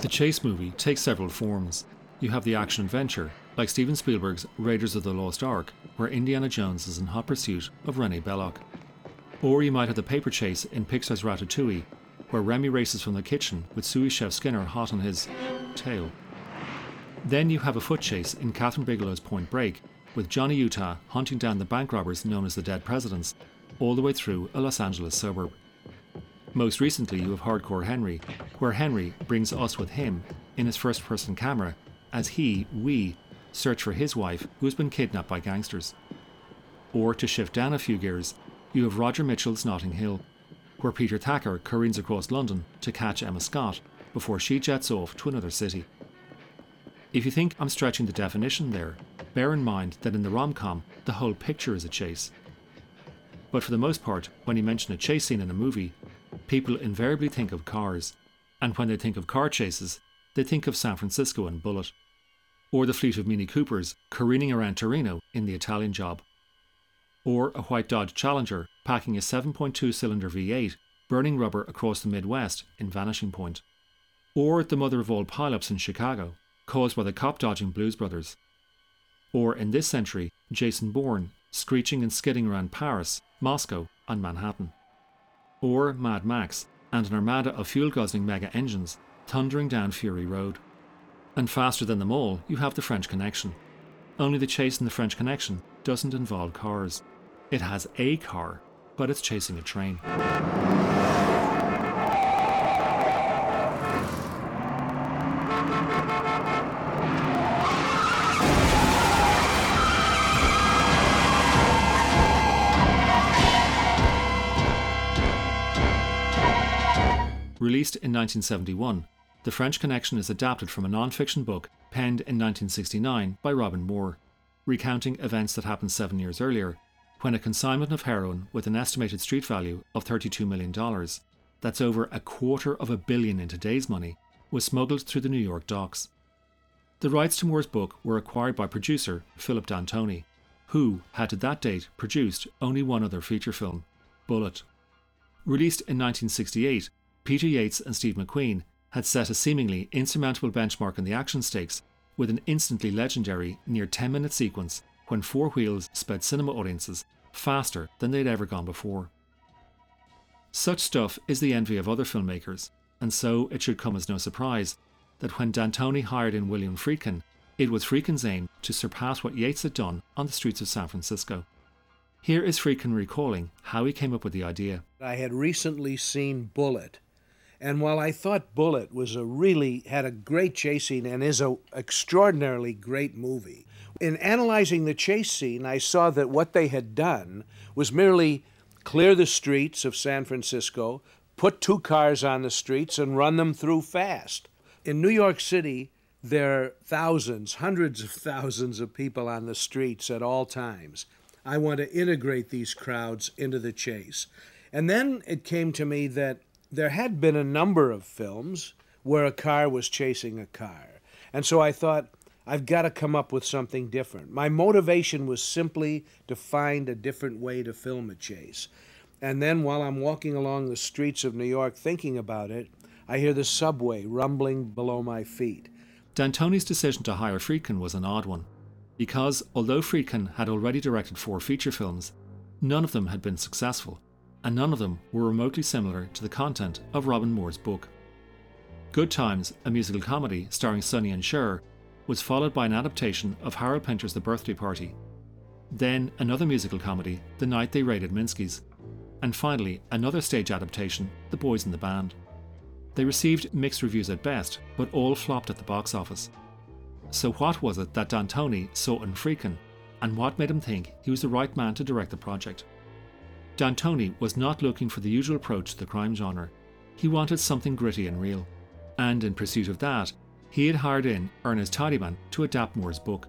The chase movie takes several forms. You have the action adventure, like Steven Spielberg's Raiders of the Lost Ark, where Indiana Jones is in hot pursuit of Rene Belloq. Or you might have the paper chase in Pixar's Ratatouille, where Remy races from the kitchen with sous chef Skinner hot on his tail. Then you have a foot chase in Kathryn Bigelow's Point Break, with Johnny Utah hunting down the bank robbers known as the Dead Presidents, all the way through a Los Angeles suburb. Most recently, you have Hardcore Henry, where Henry brings us with him in his first person camera as he, we, search for his wife who has been kidnapped by gangsters. Or to shift down a few gears, you have Roger Michell's Notting Hill, where Peter Thacker careens across London to catch Emma Scott before she jets off to another city. If you think I'm stretching the definition there, bear in mind that in the rom com, the whole picture is a chase. But for the most part, when you mention a chase scene in a movie, people invariably think of cars, and when they think of car chases, they think of San Francisco and Bullitt, or the fleet of Mini Coopers careening around Torino in the Italian job, or a white Dodge Challenger packing a 7.2 cylinder V8 burning rubber across the Midwest in Vanishing Point, or the mother of all pileups in Chicago, caused by the cop dodging Blues Brothers, or in this century, Jason Bourne screeching and skidding around Paris, Moscow, and Manhattan or Mad Max, and an armada of fuel guzzling mega engines thundering down Fury Road. And faster than them all, you have the French Connection. Only the chase in the French Connection doesn't involve cars. It has a car, but it's chasing a train. Released in 1971, The French Connection is adapted from a non fiction book penned in 1969 by Robin Moore, recounting events that happened seven years earlier, when a consignment of heroin with an estimated street value of $32 million, that's over a quarter of a billion in today's money, was smuggled through the New York docks. The rights to Moore's book were acquired by producer Philip D'Antoni, who had to that date produced only one other feature film, Bullitt. Released in 1968, Peter Yates and Steve McQueen had set a seemingly insurmountable benchmark in the action stakes with an instantly legendary near 10 minute sequence when Four Wheels sped cinema audiences faster than they'd ever gone before. Such stuff is the envy of other filmmakers, and so it should come as no surprise that when D'Antoni hired in William Friedkin, it was Friedkin's aim to surpass what Yates had done on the streets of San Francisco. Here is Friedkin recalling how he came up with the idea. I had recently seen Bullitt, and while I thought Bullitt was a really had a great chase scene and is a extraordinarily great movie, in analyzing the chase scene, I saw that what they had done was merely clear the streets of San Francisco, put two cars on the streets, and run them through fast. In New York City, there are thousands, hundreds of thousands of people on the streets at all times. I want to integrate these crowds into the chase. And then it came to me that there had been a number of films where a car was chasing a car. And so I thought, I've got to come up with something different. My motivation was simply to find a different way to film a chase. And then while I'm walking along the streets of New York thinking about it, I hear the subway rumbling below my feet. D'Antoni's decision to hire Friedkin was an odd one, because although Friedkin had already directed four feature films, none of them had been successful and none of them were remotely similar to the content of Robin Moore's book. Good Times, a musical comedy starring Sonny and Cher, was followed by an adaptation of Harold Pinter's The Birthday Party. Then another musical comedy, The Night They Raided Minsky's. And finally, another stage adaptation, The Boys in the Band. They received mixed reviews at best, but all flopped at the box office. So, what was it that D'Antoni saw in Friedkin, and what made him think he was the right man to direct the project? D'Antoni was not looking for the usual approach to the crime genre. He wanted something gritty and real. And in pursuit of that, he had hired in Ernest Tidyman to adapt Moore's book.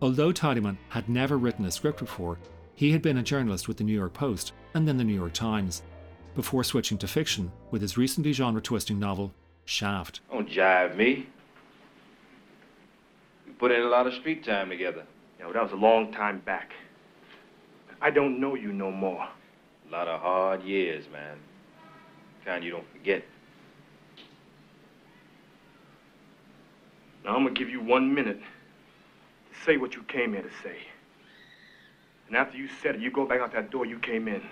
Although Tidyman had never written a script before, he had been a journalist with the New York Post and then the New York Times, before switching to fiction with his recently genre twisting novel, Shaft. Don't jive me. We put in a lot of street time together. Yeah, that was a long time back. I don't know you no more. A lot of hard years, man. Kind you don't forget. Now, I'm gonna give you one minute to say what you came here to say. And after you said it, you go back out that door you came in,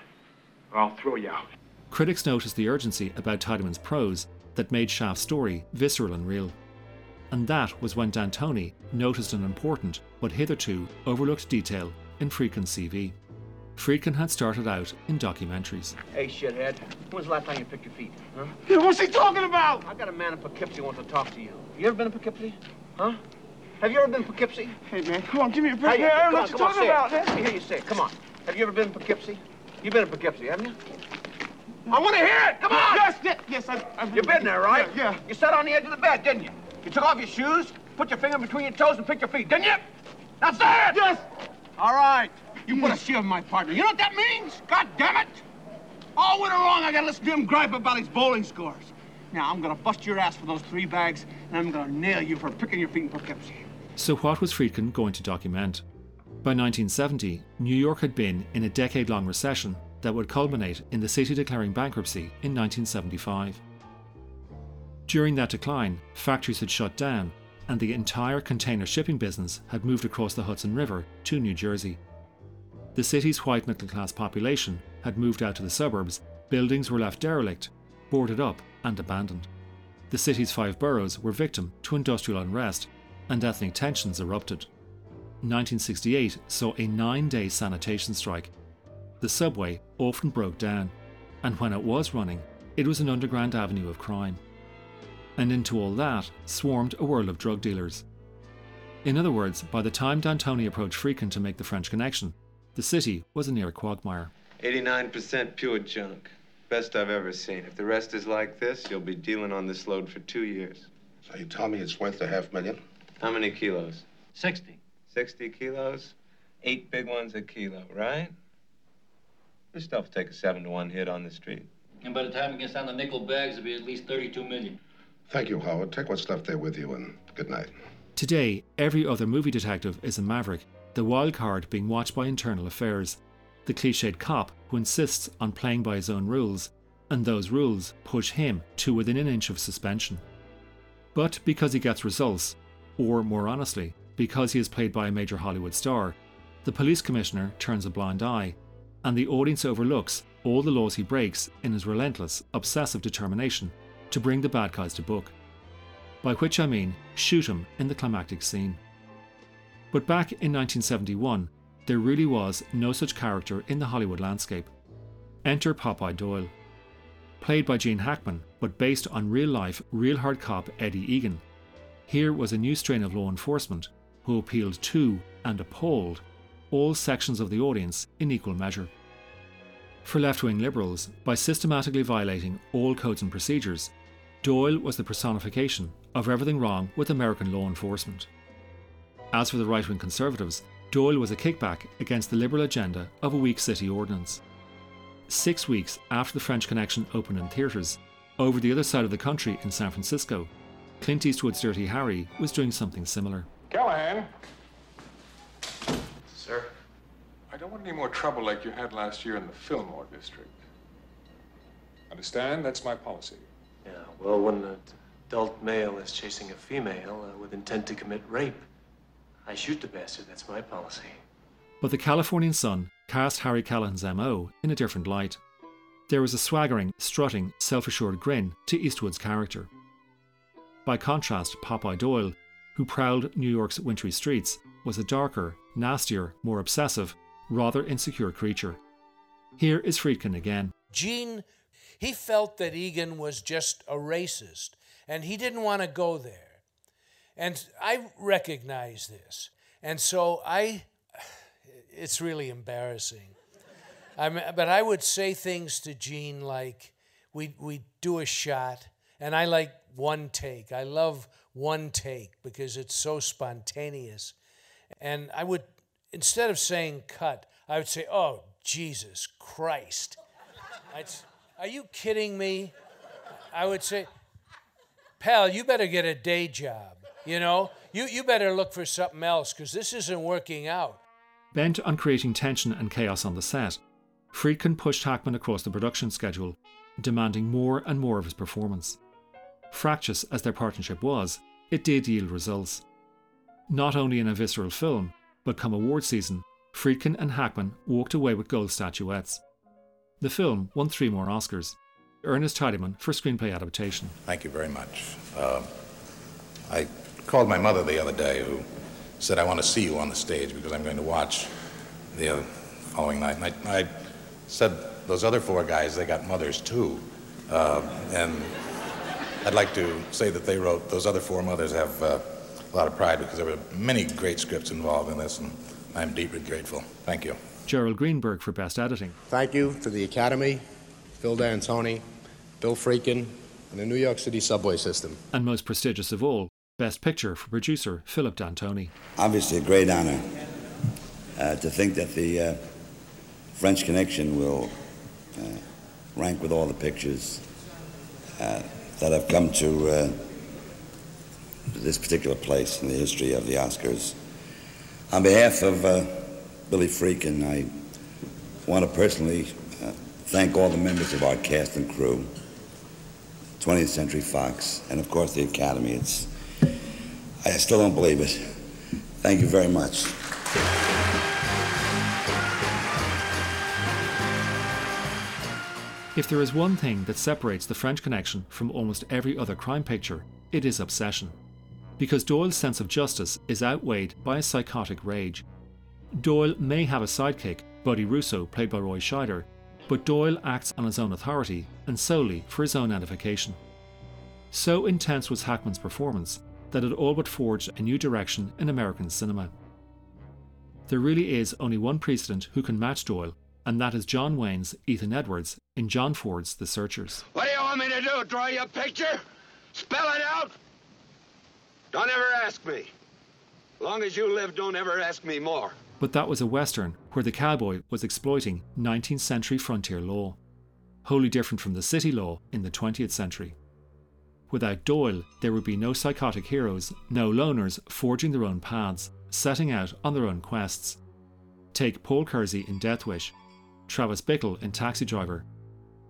or I'll throw you out. Critics noticed the urgency about Tidyman's prose that made Shaft's story visceral and real. And that was when D'Antoni noticed an important, but hitherto overlooked detail in Friedkin's CV. Friedkin had started out in documentaries. Hey, shithead. When's the last time you picked your feet? Huh? Yeah, what's he talking about? I've got a man in Poughkeepsie who wants to talk to you. You ever been to Poughkeepsie? Huh? Have you ever been to Poughkeepsie? Hey, man, come on, give me a Hey, break. man. I don't know what come you're talking on, about. say it. Let me hear you say it. Come on. Have you ever been to Poughkeepsie? You've been to Poughkeepsie, haven't you? I want to hear it. Come on. Yes, yes, yes. I've, I've You've been there, right? Yeah, yeah. You sat on the edge of the bed, didn't you? You took off your shoes, put your finger between your toes, and picked your feet, didn't you? Now say it. Yes. All right. You put a shield in my partner. You know what that means? God damn it! All winter long, I gotta listen to him gripe about his bowling scores. Now, I'm gonna bust your ass for those three bags, and I'm gonna nail you for picking your feet in Poughkeepsie. So, what was Friedkin going to document? By 1970, New York had been in a decade long recession that would culminate in the city declaring bankruptcy in 1975. During that decline, factories had shut down, and the entire container shipping business had moved across the Hudson River to New Jersey. The city's white middle class population had moved out to the suburbs, buildings were left derelict, boarded up, and abandoned. The city's five boroughs were victim to industrial unrest, and ethnic tensions erupted. 1968 saw a nine day sanitation strike. The subway often broke down, and when it was running, it was an underground avenue of crime. And into all that swarmed a world of drug dealers. In other words, by the time D'Antoni approached Friedkin to make the French connection, the city was a near quagmire. 89% pure junk. Best I've ever seen. If the rest is like this, you'll be dealing on this load for two years. So you tell me it's worth a half million? How many kilos? 60. 60 kilos? Eight big ones a kilo, right? This stuff will take a seven to one hit on the street. And by the time it gets down to nickel bags, it'll be at least 32 million. Thank you, Howard. Take what's left there with you, and good night. Today, every other movie detective is a maverick, the wild card being watched by internal affairs, the cliched cop who insists on playing by his own rules, and those rules push him to within an inch of suspension. But because he gets results, or more honestly, because he is played by a major Hollywood star, the police commissioner turns a blind eye, and the audience overlooks all the laws he breaks in his relentless, obsessive determination to bring the bad guys to book. By which I mean shoot him in the climactic scene. But back in 1971, there really was no such character in the Hollywood landscape. Enter Popeye Doyle. Played by Gene Hackman, but based on real life, real hard cop Eddie Egan. Here was a new strain of law enforcement who appealed to and appalled all sections of the audience in equal measure. For left wing liberals, by systematically violating all codes and procedures, Doyle was the personification of everything wrong with American law enforcement. As for the right wing conservatives, Doyle was a kickback against the liberal agenda of a weak city ordinance. Six weeks after the French Connection opened in theatres, over the other side of the country in San Francisco, Clint Eastwood's Dirty Harry was doing something similar. Callahan, Sir? I don't want any more trouble like you had last year in the Fillmore district. Understand? That's my policy. Yeah, well, when an adult male is chasing a female uh, with intent to commit rape, I shoot the bastard. That's my policy. But the Californian Sun cast Harry Callahan's MO in a different light. There was a swaggering, strutting, self assured grin to Eastwood's character. By contrast, Popeye Doyle, who prowled New York's wintry streets, was a darker, nastier, more obsessive, rather insecure creature. Here is Friedkin again. Gene, he felt that Egan was just a racist, and he didn't want to go there. And I recognize this. And so I, it's really embarrassing. I mean, but I would say things to Gene like, we we do a shot, and I like one take. I love one take because it's so spontaneous. And I would, instead of saying cut, I would say, oh, Jesus Christ. I'd, are you kidding me? I would say, pal, you better get a day job. You know, you, you better look for something else because this isn't working out. Bent on creating tension and chaos on the set, Friedkin pushed Hackman across the production schedule, demanding more and more of his performance. Fractious as their partnership was, it did yield results. Not only in a visceral film, but come award season, Friedkin and Hackman walked away with gold statuettes. The film won three more Oscars. Ernest Tidyman for screenplay adaptation. Thank you very much. Uh, I called my mother the other day, who said, I want to see you on the stage because I'm going to watch the uh, following night. And I, I, said, those other four guys, they got mothers too. Uh, and I'd like to say that they wrote, those other four mothers have uh, a lot of pride because there were many great scripts involved in this, and I'm deeply grateful. Thank you. Gerald Greenberg for Best Editing. Thank you to the Academy, Phil D'Antoni, Bill Friedkin, and the New York City subway system. And most prestigious of all, Best Picture for producer Philip D'Antoni. Obviously, a great honor uh, to think that the uh, French Connection will uh, rank with all the pictures uh, that have come to uh, this particular place in the history of the Oscars. On behalf of uh, Billy Friedkin, I want to personally thank all the members of our cast and crew, 20th Century Fox, and of course the Academy. It's, I still don't believe it. Thank you very much. If there is one thing that separates The French Connection from almost every other crime picture, it is obsession. Because Doyle's sense of justice is outweighed by a psychotic rage. Doyle may have a sidekick, Buddy Russo, played by Roy Scheider, but Doyle acts on his own authority and solely for his own edification. So intense was Hackman's performance that it all but forged a new direction in American cinema. There really is only one precedent who can match Doyle, and that is John Wayne's Ethan Edwards in John Ford's The Searchers. What do you want me to do? Draw you a picture? Spell it out? Don't ever ask me. Long as you live, don't ever ask me more. But that was a Western where the cowboy was exploiting 19th century frontier law, wholly different from the city law in the 20th century. Without Doyle, there would be no psychotic heroes, no loners forging their own paths, setting out on their own quests. Take Paul Kersey in Death Wish, Travis Bickle in Taxi Driver,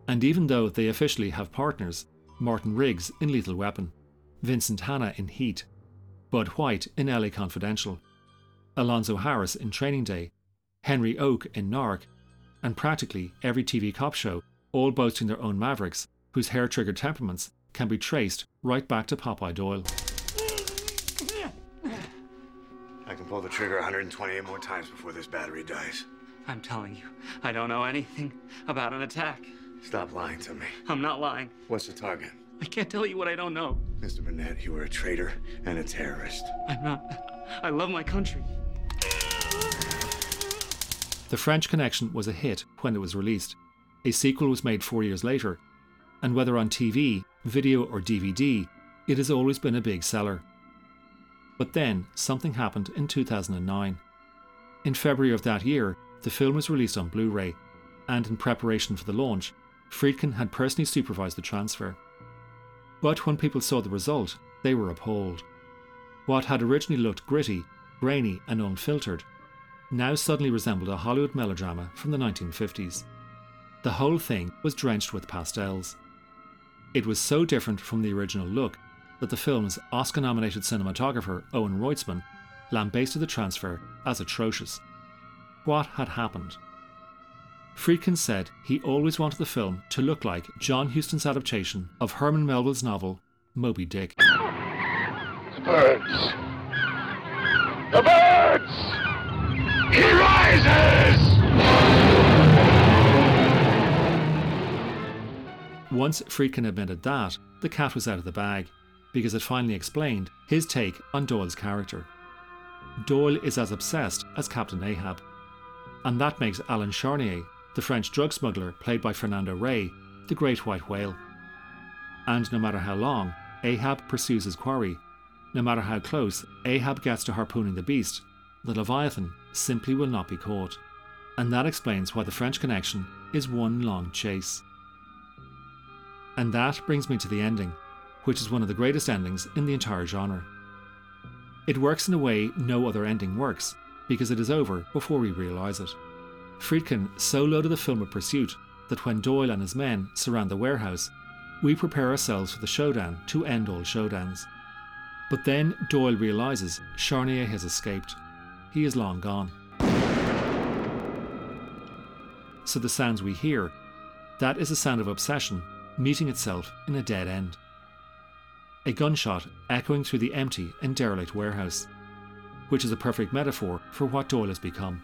and even though they officially have partners, Martin Riggs in Lethal Weapon, Vincent Hanna in Heat, Bud White in LA Confidential, Alonzo Harris in Training Day, Henry Oak in Narc, and practically every TV cop show, all boasting their own mavericks, whose hair triggered temperaments can be traced right back to Popeye Doyle. I can pull the trigger 128 more times before this battery dies. I'm telling you, I don't know anything about an attack. Stop lying to me. I'm not lying. What's the target? I can't tell you what I don't know. Mr. Burnett, you are a traitor and a terrorist. I'm not. I love my country. The French Connection was a hit when it was released. A sequel was made four years later, and whether on TV, video, or DVD, it has always been a big seller. But then something happened in 2009. In February of that year, the film was released on Blu ray, and in preparation for the launch, Friedkin had personally supervised the transfer. But when people saw the result, they were appalled. What had originally looked gritty, grainy, and unfiltered now suddenly resembled a Hollywood melodrama from the 1950s. The whole thing was drenched with pastels. It was so different from the original look that the film's Oscar nominated cinematographer Owen Roizman lambasted the transfer as atrocious. What had happened? Friedkin said he always wanted the film to look like John Huston's adaptation of Herman Melville's novel Moby Dick. The birds! The birds! He rises! Once Friedkin admitted that, the cat was out of the bag, because it finally explained his take on Doyle's character. Doyle is as obsessed as Captain Ahab. And that makes Alan Charnier, the French drug smuggler played by Fernando Rey, the great white whale. And no matter how long Ahab pursues his quarry, no matter how close Ahab gets to harpooning the beast, the Leviathan simply will not be caught. And that explains why the French Connection is one long chase. And that brings me to the ending, which is one of the greatest endings in the entire genre. It works in a way no other ending works, because it is over before we realise it. Friedkin so loaded the film with pursuit that when Doyle and his men surround the warehouse, we prepare ourselves for the showdown to end all showdowns. But then Doyle realizes Charnier has escaped. He is long gone. So the sounds we hear, that is a sound of obsession meeting itself in a dead end. A gunshot echoing through the empty and derelict warehouse, which is a perfect metaphor for what Doyle has become.